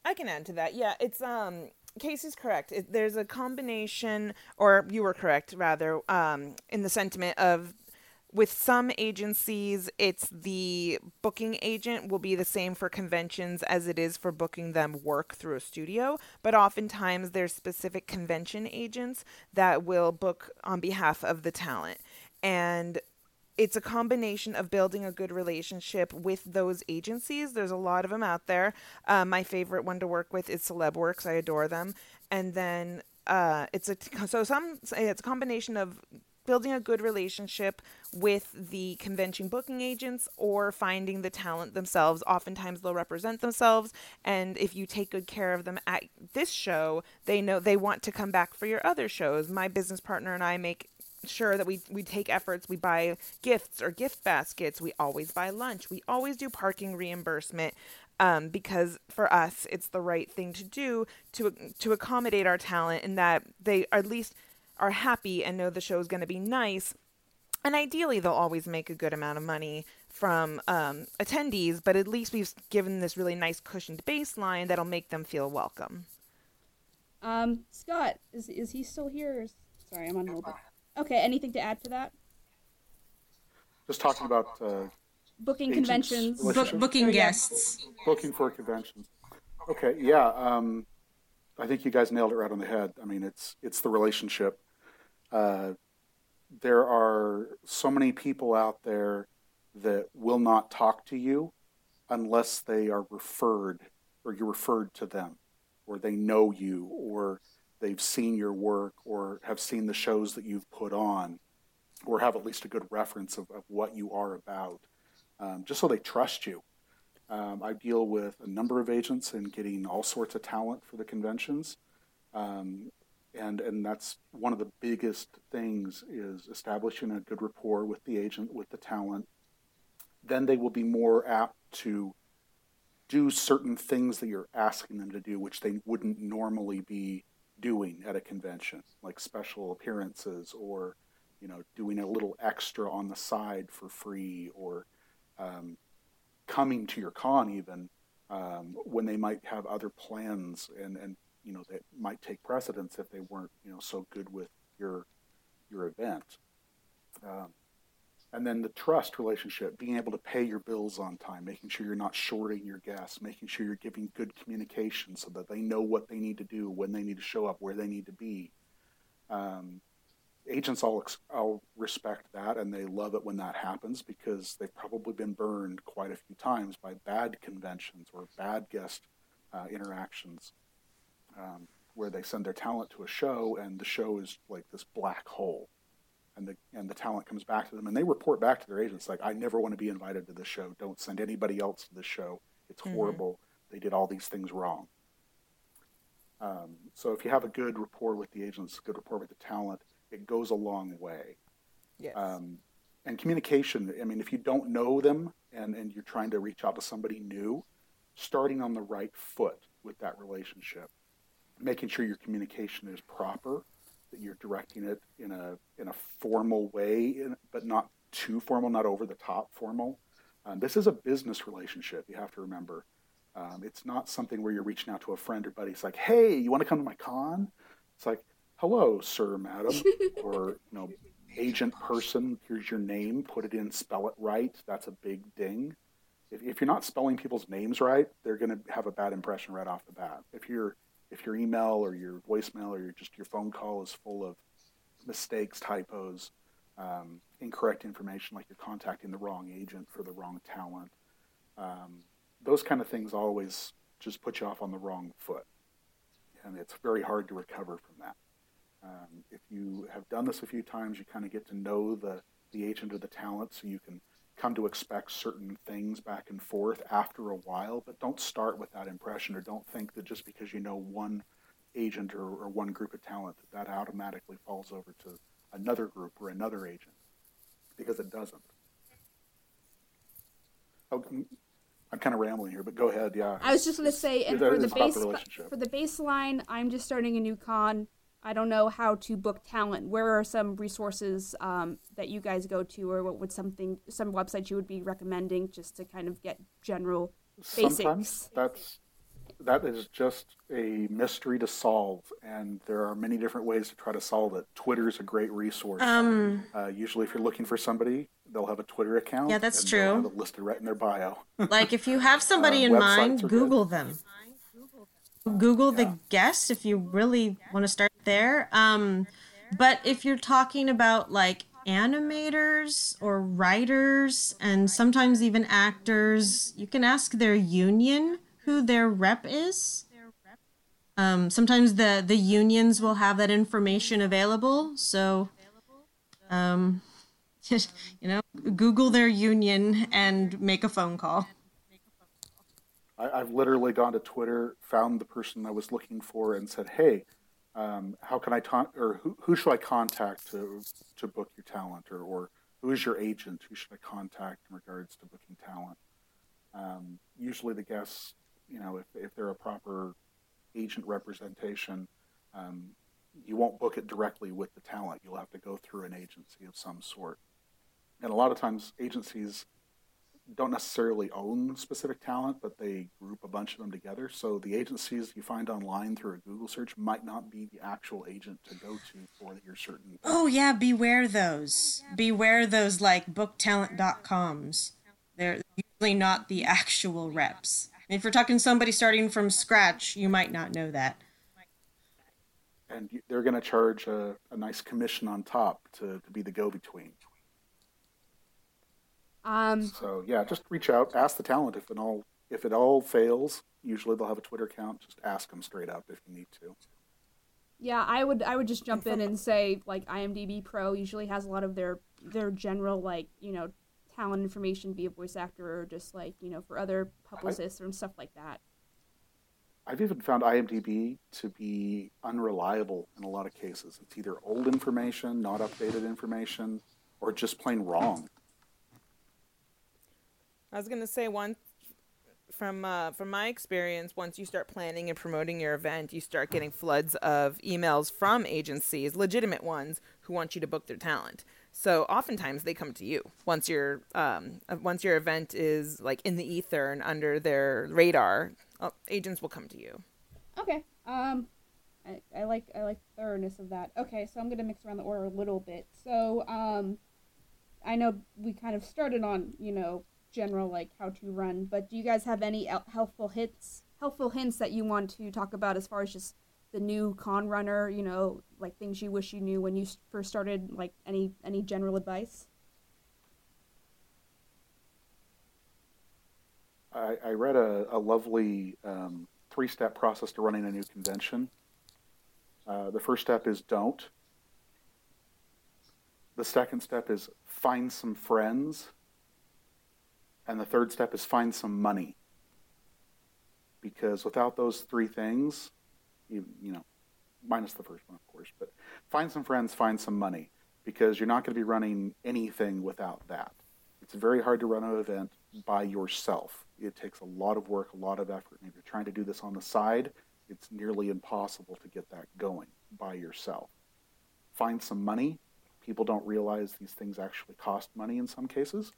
I can add to that. Yeah, it's um Casey's correct. It, there's a combination, or you were correct rather, um, in the sentiment of with some agencies, it's the booking agent will be the same for conventions as it is for booking them work through a studio. But oftentimes, there's specific convention agents that will book on behalf of the talent. And it's a combination of building a good relationship with those agencies. There's a lot of them out there. Uh, my favorite one to work with is Celebworks. I adore them. And then uh, it's a so some it's a combination of building a good relationship with the convention booking agents or finding the talent themselves. Oftentimes they'll represent themselves and if you take good care of them at this show, they know they want to come back for your other shows. My business partner and I make sure that we we take efforts we buy gifts or gift baskets we always buy lunch we always do parking reimbursement um, because for us it's the right thing to do to to accommodate our talent and that they at least are happy and know the show is going to be nice. And ideally, they'll always make a good amount of money from um, attendees, but at least we've given this really nice cushioned baseline that'll make them feel welcome. Um, Scott, is is he still here? Sorry, I'm on hold. Okay, anything to add to that? Just talking about uh, booking conventions, Book, booking guests, booking for conventions. Okay, yeah. Um, I think you guys nailed it right on the head. I mean, it's it's the relationship uh, there are so many people out there that will not talk to you unless they are referred or you're referred to them or they know you or they've seen your work or have seen the shows that you've put on or have at least a good reference of, of what you are about. um, just so they trust you. Um, I deal with a number of agents and getting all sorts of talent for the conventions. Um, and, and that's one of the biggest things is establishing a good rapport with the agent, with the talent. Then they will be more apt to do certain things that you're asking them to do, which they wouldn't normally be doing at a convention, like special appearances or, you know, doing a little extra on the side for free or um, coming to your con even um, when they might have other plans and, and you know that might take precedence if they weren't you know so good with your your event. Um, and then the trust relationship, being able to pay your bills on time, making sure you're not shorting your guests, making sure you're giving good communication so that they know what they need to do, when they need to show up, where they need to be. Um, agents all, all respect that and they love it when that happens because they've probably been burned quite a few times by bad conventions or bad guest uh, interactions um, where they send their talent to a show and the show is like this black hole and the and the talent comes back to them and they report back to their agents like I never want to be invited to this show don't send anybody else to this show it's mm-hmm. horrible they did all these things wrong um, so if you have a good rapport with the agents good rapport with the talent it goes a long way. Yes. Um, and communication, I mean, if you don't know them and, and you're trying to reach out to somebody new, starting on the right foot with that relationship, making sure your communication is proper, that you're directing it in a in a formal way, in, but not too formal, not over the top formal. Um, this is a business relationship. You have to remember. Um, it's not something where you're reaching out to a friend or buddy. It's like, hey, you want to come to my con? It's like, hello, sir, madam, or you know, agent person. Here's your name. Put it in. Spell it right. That's a big ding. If, if you're not spelling people's names right, they're going to have a bad impression right off the bat. If your if your email or your voicemail or your, just your phone call is full of mistakes, typos, um, incorrect information, like you're contacting the wrong agent for the wrong talent, um, those kind of things always just put you off on the wrong foot, and it's very hard to recover from that. Um, if you have done this a few times, you kind of get to know the, the agent or the talent, so you can come to expect certain things back and forth after a while, but don't start with that impression or don't think that just because you know one agent or, or one group of talent that that automatically falls over to another group or another agent, because it doesn't. Oh, mm, I'm kind of rambling here, but go ahead. Yeah. I was just going to say, and for the base for the baseline, I'm just starting a new con. I don't know how to book talent. Where are some resources um, that you guys go to, or what would something some websites you would be recommending just to kind of get general basics? Sometimes that's that is just a mystery to solve, and there are many different ways to try to solve it. Twitter is a great resource. Um, uh, usually, if you're looking for somebody, they'll have a Twitter account. Yeah, that's true. listed right in their bio. like if you have somebody uh, in mind, Google good. them. Google yeah. the guest if you really want to start there. Um, but if you're talking about like animators or writers and sometimes even actors, you can ask their union who their rep is. Um, sometimes the the unions will have that information available, so um, you know, Google their union and make a phone call. I, have literally gone to Twitter, found the person I was looking for, and said, "Hey, um, how can I talk, or who, who should I contact to to book your talent, or or who is your agent? Who should I contact in regards to booking talent?" Um, usually, the guests, you know, if if they're a proper agent representation, um, you won't book it directly with the talent. You'll have to go through an agency of some sort. And a lot of times, agencies don't necessarily own specific talent, but they group a bunch of them together. So the agencies you find online through a Google search might not be the actual agent to go to for your certain. Oh yeah, beware those. Beware those like booktalent.coms. They're usually not the actual reps. if you're talking somebody starting from scratch, you might not know that. And they're going to charge a, a nice commission on top to, to be the go-between. Um, so yeah, just reach out, ask the talent if it all if it all fails. Usually they'll have a Twitter account. Just ask them straight up if you need to. Yeah, I would I would just jump in and say like IMDb Pro usually has a lot of their their general like you know talent information, be a voice actor, or just like you know for other publicists and stuff like that. I've even found IMDb to be unreliable in a lot of cases. It's either old information, not updated information, or just plain wrong. I was gonna say one from uh, from my experience. Once you start planning and promoting your event, you start getting floods of emails from agencies, legitimate ones, who want you to book their talent. So oftentimes they come to you once your um, uh, once your event is like in the ether and under their radar. Oh, agents will come to you. Okay. Um, I, I like I like thoroughness of that. Okay, so I'm gonna mix around the order a little bit. So um, I know we kind of started on you know general like how to run, but do you guys have any helpful hits helpful hints that you want to talk about as far as just the new con runner? You know, like things you wish you knew when you first started. Like any any general advice? I, I read a, a lovely um, three step process to running a new convention. Uh, the first step is don't. The second step is find some friends. And the third step is find some money. Because without those three things, you, you know, minus the first one, of course, but find some friends, find some money. Because you're not going to be running anything without that. It's very hard to run an event by yourself. It takes a lot of work, a lot of effort. And if you're trying to do this on the side, it's nearly impossible to get that going by yourself. Find some money. People don't realize these things actually cost money in some cases.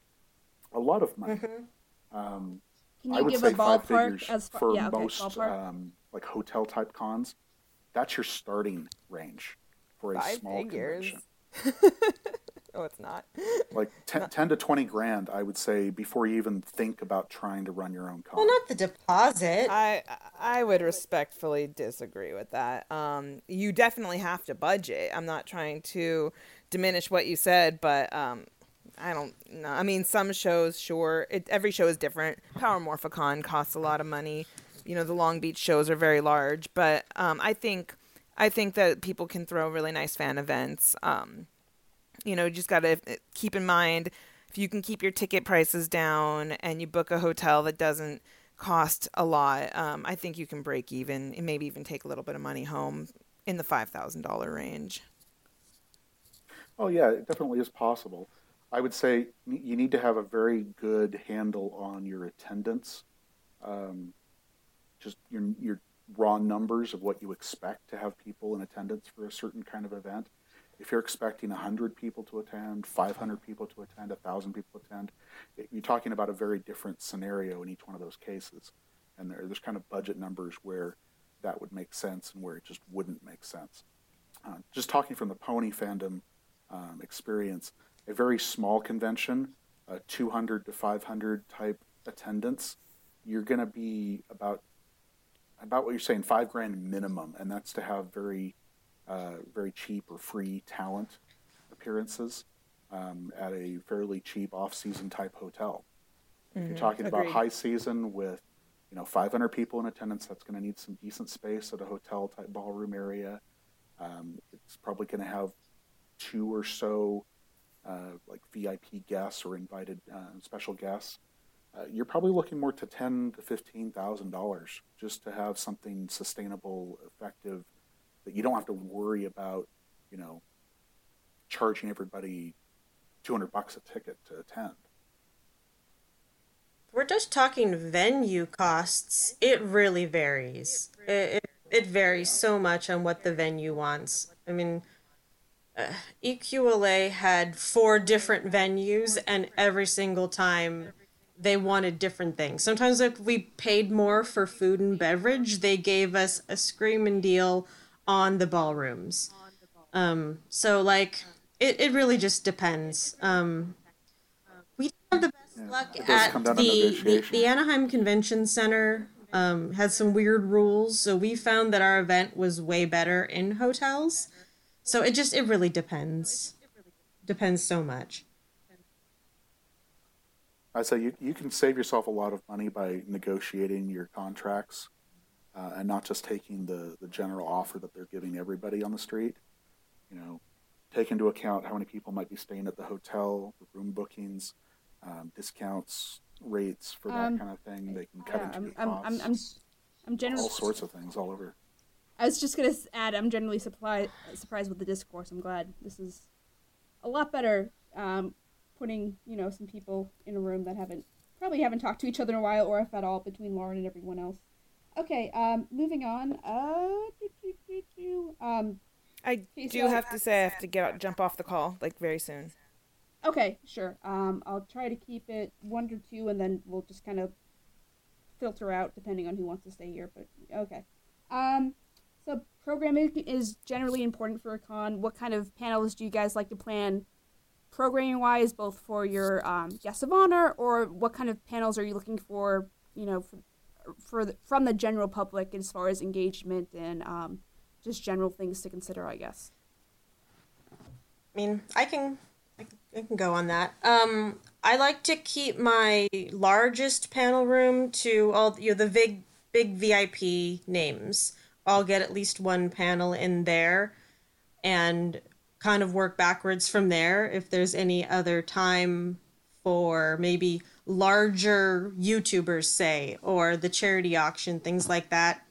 A lot of money. Mm-hmm. Um, Can you give a ballpark as far, for yeah, okay, most um, like hotel type cons? That's your starting range for a five small figures. convention. Oh, it's not. like 10, 10, to 20 grand, I would say, before you even think about trying to run your own con. Well, not the deposit. I I would respectfully disagree with that. Um, you definitely have to budget. I'm not trying to diminish what you said, but um, I don't know. I mean, some shows, sure. It, every show is different. Power Morphicon costs a lot of money. You know, the Long Beach shows are very large, but um, I think I think that people can throw really nice fan events. Um, you know, you just got to uh, keep in mind if you can keep your ticket prices down and you book a hotel that doesn't cost a lot, um, I think you can break even and maybe even take a little bit of money home in the $5,000 range. Oh, yeah, it definitely is possible. I would say you need to have a very good handle on your attendance, um, just your, your raw numbers of what you expect to have people in attendance for a certain kind of event if you're expecting 100 people to attend, 500 people to attend, 1,000 people to attend, you're talking about a very different scenario in each one of those cases. And there, there's kind of budget numbers where that would make sense and where it just wouldn't make sense. Uh, just talking from the pony fandom um, experience, a very small convention, a 200 to 500 type attendance, you're going to be about about what you're saying, five grand minimum, and that's to have very uh, very cheap or free talent appearances um, at a fairly cheap off-season type hotel. Mm-hmm. If you're mm-hmm. talking Agreed. about high season with you know 500 people in attendance, that's going to need some decent space at a hotel type ballroom area. Um, it's probably going to have two or so like VIP guests or invited uh, special guests. Uh, you're probably looking more to ten to fifteen thousand dollars just to have something sustainable, effective, that you don't have to worry about, you know, charging everybody 200 bucks a ticket to attend. We're just talking venue costs. It really varies. It, it, it varies so much on what the venue wants. I mean, uh, EQLA had four different venues, and every single time they wanted different things. Sometimes, if we paid more for food and beverage, they gave us a screaming deal on the ballrooms. Um, so like it, it really just depends. Um, we have the best yeah, luck at the, the, the Anaheim Convention Center um, had some weird rules, so we found that our event was way better in hotels. So it just it really depends. Depends so much. I say you, you can save yourself a lot of money by negotiating your contracts uh, and not just taking the, the general offer that they're giving everybody on the street. You know, take into account how many people might be staying at the hotel, the room bookings, um, discounts, rates for that Um, kind of thing. They can cut Yeah, into I'm, your I'm, costs. I'm, I'm, I'm generally. all sorts of things all over. I was just gonna add, I'm generally surprised surprised with the discourse. I'm glad this is a lot better. Um, putting you know some people in a room that haven't probably haven't talked to each other in a while, or if at all, between Lauren and everyone else. Okay, um, moving on. Uh, um, I Okay, do so- have to say I have to get out, jump off the call like very soon. okay, sure. Um, I'll try to keep it one to two, and then we'll just kind of filter out depending on who wants to stay here. But okay. Um, programming is generally important for a con. What kind of panels do you guys like to plan, programming wise, both for your um, guests of honor, or what kind of panels are you looking for? You know, for, for the, from the general public as far as engagement and um, just general things to consider, I guess. I mean, I can, I can, go on that. Um, I like to keep my largest panel room to all you know the big big VIP names. I'll get at least one panel in there, and kind of work backwards from there. If there's any other time for maybe larger YouTubers, say, or the charity auction, things like that.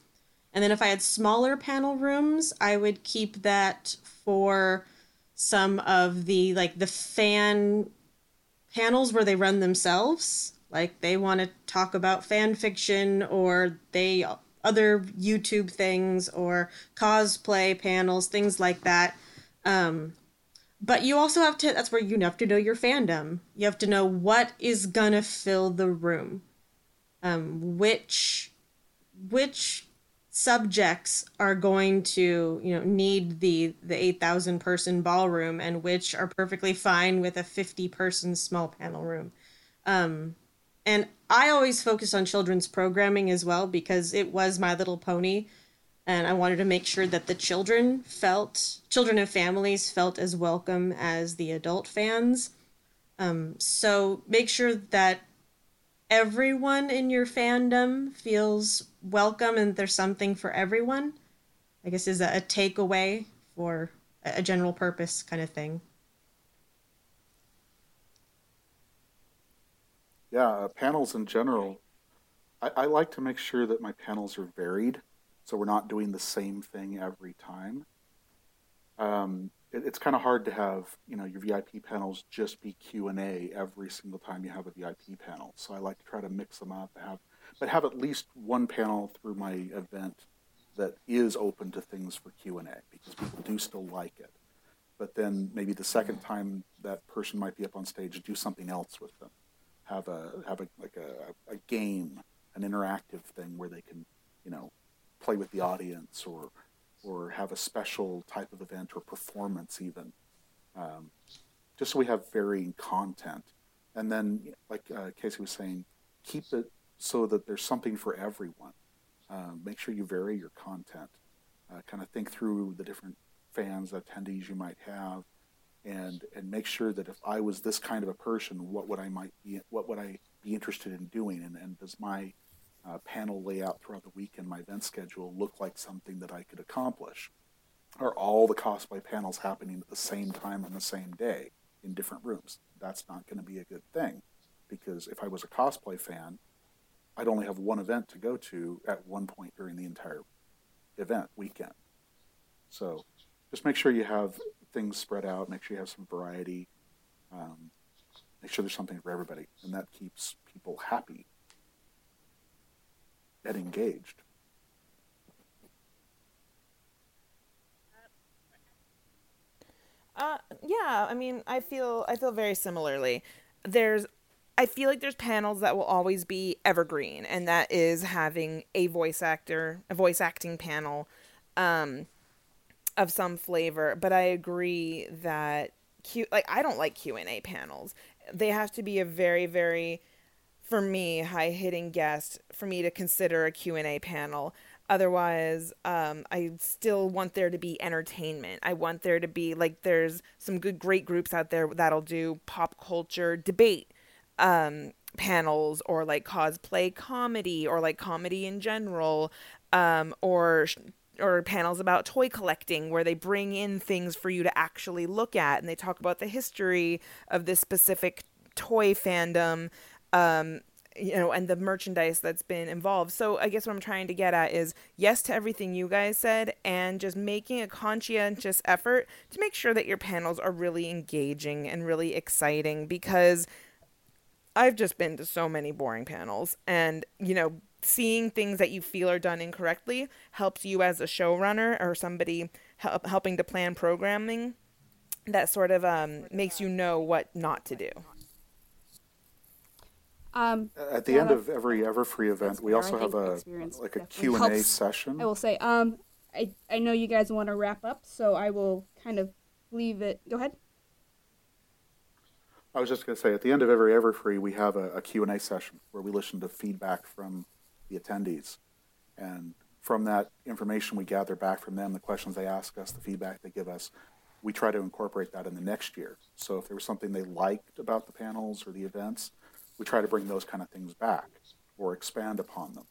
And then if I had smaller panel rooms, I would keep that for some of the like the fan panels where they run themselves like they want to talk about fan fiction or they other youtube things or cosplay panels things like that. Um but you also have to that's where you have to know your fandom. You have to know what is gonna fill the room. Um which which subjects are going to you know need the the 8000 person ballroom and which are perfectly fine with a 50 person small panel room. Um and i always focus on children's programming as well because it was my little pony and i wanted to make sure that the children felt children and families felt as welcome as the adult fans. Um so make sure that everyone in your fandom feels welcome and there's something for everyone. I guess is a, a takeaway for a, a general purpose kind of thing Yeah, uh, panels in general. I, I like to make sure that my panels are varied, so we're not doing the same thing every time. Um, it, it's kind of hard to have you know your VIP panels just be Q and A every single time you have a VIP panel. So I like to try to mix them up, have but have at least one panel through my event that is open to things for Q and A because people do still like it. But then maybe the second time that person might be up on stage, do something else with them have a have a like a, a game, an interactive thing where they can, you know, play with the audience or or have a special type of event or performance even, um, just so we have varying content. And then, like uh, Casey was saying, keep it so that there's something for everyone. Um, make sure you vary your content. Uh, kind of think through the different fans, attendees you might have, and and make sure that if I was this kind of a person, what would I might be what would I be interested in doing, and, and does my uh, panel layout throughout the week and my event schedule look like something that I could accomplish? Are all the cosplay panels happening at the same time on the same day in different rooms? That's not going to be a good thing, because if I was a cosplay fan, I'd only have one event to go to at one point during the entire event weekend. So just make sure you have things spread out. Make sure you have some variety. Um, make sure there's something for everybody, and that keeps people happy and engaged. Uh, yeah, I mean, I feel I feel very similarly. There's I feel like there's panels that will always be evergreen, and that is having a voice actor, a voice acting panel, um, of some flavor. But I agree that Q, like I don't like Q and A panels. They have to be a very, very, for me, high hitting guest for me to consider a Q and A panel. Otherwise, um, I still want there to be entertainment. I want there to be like there's some good, great groups out there that'll do pop culture debate um, panels or like cosplay comedy or like comedy in general um, or or panels about toy collecting where they bring in things for you to actually look at and they talk about the history of this specific toy fandom um, you know, and the merchandise that's been involved. So I guess what I'm trying to get at is yes to everything you guys said and just making a conscientious effort to make sure that your panels are really engaging and really exciting because I've just been to so many boring panels and, you know, seeing things that you feel are done incorrectly helps you as a showrunner or somebody help, helping to plan programming that sort of um, makes you know what not to do. Um, At the end of every Everfree event, we also have a like a Q and A helps. session. I will say, um, I I know you guys want to wrap up, so I will kind of leave it. Go ahead. I was just going to say, at the end of every Everfree, we have a, a Q&A session where we listen to feedback from the attendees. And from that information we gather back from them, the questions they ask us, the feedback they give us, we try to incorporate that in the next year. So if there was something they liked about the panels or the events, we try to bring those kind of things back or expand upon them.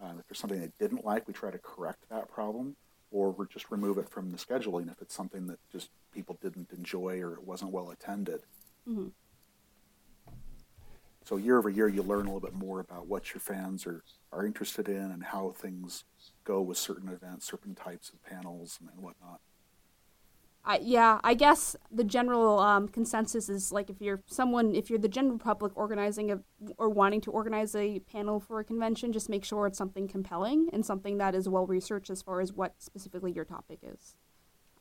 Um, if there's something they didn't like, we try to correct that problem or just remove it from the scheduling if it's something that just people didn't enjoy or it wasn't well attended. So year over year, you learn a little bit more about what your fans are, are interested in and how things go with certain events, certain types of panels and, and whatnot. I, yeah, I guess the general um, consensus is like if you're someone, if you're the general public organizing a, or wanting to organize a panel for a convention, just make sure it's something compelling and something that is well researched as far as what specifically your topic is.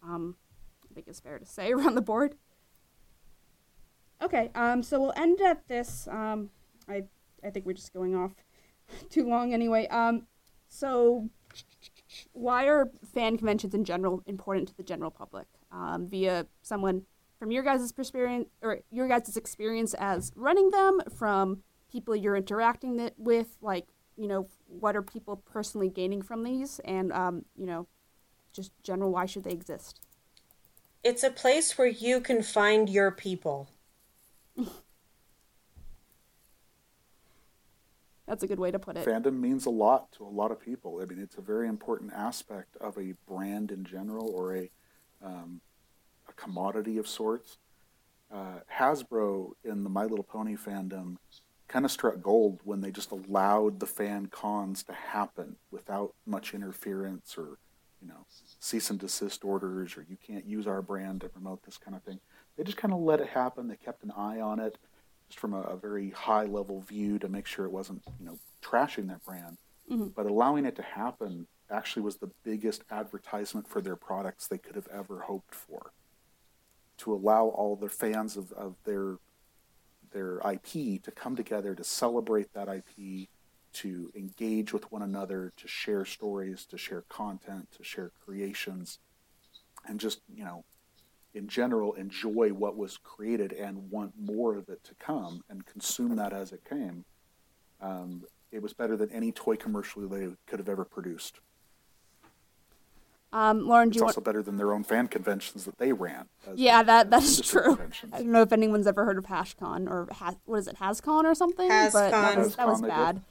Um, I think it's fair to say around the board. Okay, um, so we'll end at this. Um, I I think we're just going off too long anyway. Um, so why are fan conventions in general important to the general public? Um, via someone from your guys' experience or your guys' experience as running them, from people you're interacting with, like you know, what are people personally gaining from these, and um, you know, just general why should they exist? It's a place where you can find your people. That's a good way to put it. Fandom means a lot to a lot of people. I mean, it's a very important aspect of a brand in general or a, um, a commodity of sorts. Uh, Hasbro in the My Little Pony fandom kind of struck gold when they just allowed the fan cons to happen without much interference or, you know, cease and desist orders or you can't use our brand to promote this kind of thing. They just kind of let it happen. They kept an eye on it just from a, a very high level view to make sure it wasn't, you know, trashing their brand. Mm-hmm. But allowing it to happen actually was the biggest advertisement for their products they could have ever hoped for. To allow all the fans of, of their their IP to come together to celebrate that IP, to engage with one another, to share stories, to share content, to share creations, and just, you know, in general enjoy what was created and want more of it to come and consume that as it came. Um, it was better than any toy commercial they could have ever produced. Um, Lauren, do It's you want? also better than their own fan conventions that they ran. as- Yeah, that that is true. I don't know if anyone's ever heard of HashCon or ha- what is it, HasCon or something? But that HasCon. was, that was HasCon, they bad.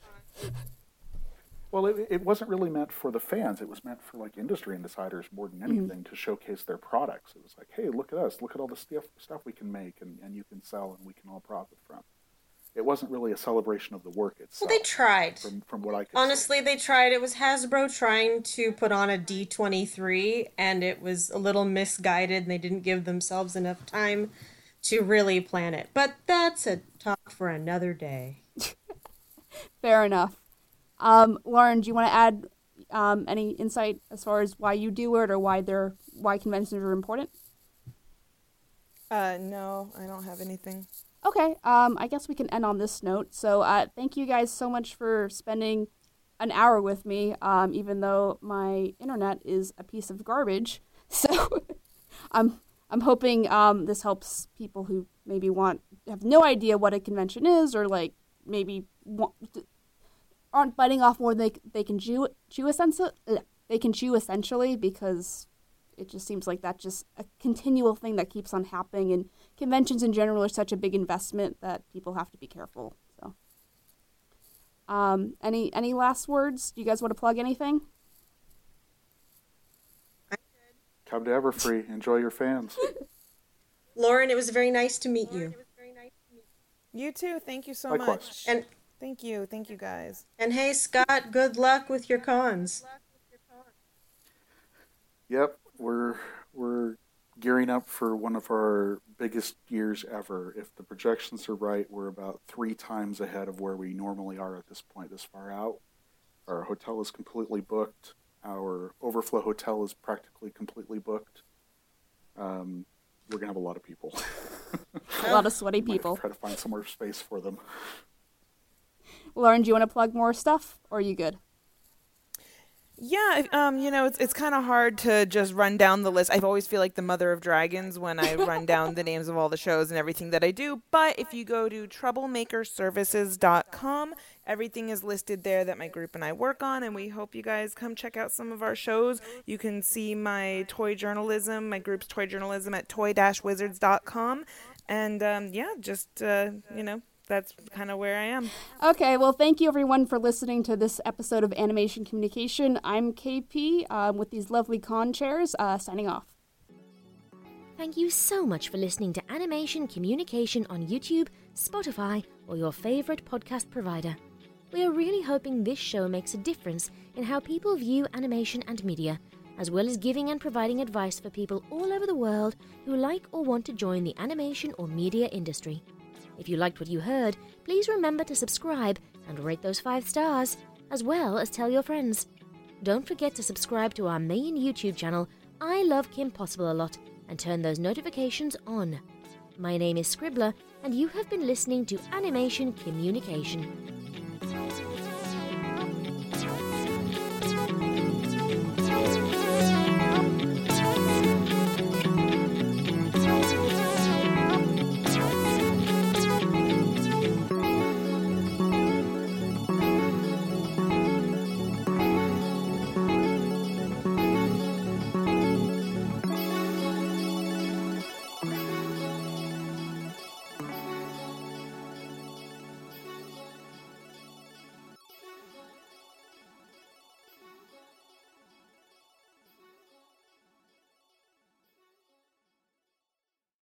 Did. Well, it, it wasn't really meant for the fans. It was meant for like industry insiders more than mm-hmm. anything to showcase their products. It was like, hey, look at us. Look at all the stuff stuff we can make and, and you can sell and we can all profit from. It wasn't really a celebration of the work itself. Well, they tried. From, from what I could see. Honestly, they tried. It was Hasbro trying to put on a D23, and it was a little misguided, and they didn't give themselves enough time to really plan it. But that's a talk for another day. Fair enough. Um, Lauren, do you want to add um, any insight as far as why you do it or why they're why conventions are important? Uh, no, I don't have anything. Okay, um, I guess we can end on this note. So, uh, thank you guys so much for spending an hour with me, um, even though my internet is a piece of garbage. So, I'm I'm hoping um, this helps people who maybe want have no idea what a convention is, or like maybe want, aren't biting off more than they they can chew chew essentially. They can chew essentially because it just seems like that's just a continual thing that keeps on happening and conventions in general are such a big investment that people have to be careful so um, any any last words do you guys want to plug anything Come to Everfree. Enjoy your fans. Lauren, it was very nice to meet you. You too. Thank you so Likewise. much. And thank you. Thank you guys. and hey Scott, good luck with your cons. Yep, we're we're gearing up for one of our biggest years ever. If the projections are right, we're about three times ahead of where we normally are at this point. This far out, our hotel is completely booked. Our overflow hotel is practically completely booked. Um, we're gonna have a lot of people. A lot of sweaty people. Try to find some more space for them. Lauren, do you want to plug more stuff, or are you good? Yeah, um, you know, it's it's kind of hard to just run down the list. I always feel like the mother of dragons when I run down the names of all the shows and everything that I do. But if you go to troublemakerservices.com, everything is listed there that my group and I work on, and we hope you guys come check out some of our shows. You can see my toy journalism, my group's toy journalism at toy-wizards.com, and um, yeah, just uh, you know, that's kind of where I am. Okay, well, thank you everyone for listening to this episode of Animation Communication. I'm KP um, with these lovely con chairs, uh, signing off. Thank you so much for listening to Animation Communication on YouTube, Spotify, or your favorite podcast provider. We are really hoping this show makes a difference in how people view animation and media, as well as giving and providing advice for people all over the world who like or want to join the animation or media industry. If you liked what you heard, please remember to subscribe and rate those five stars, as well as tell your friends. Don't forget to subscribe to our main YouTube channel, I Love Kim Possible a Lot, and turn those notifications on. My name is Scribbler, and you have been listening to Animation Communication.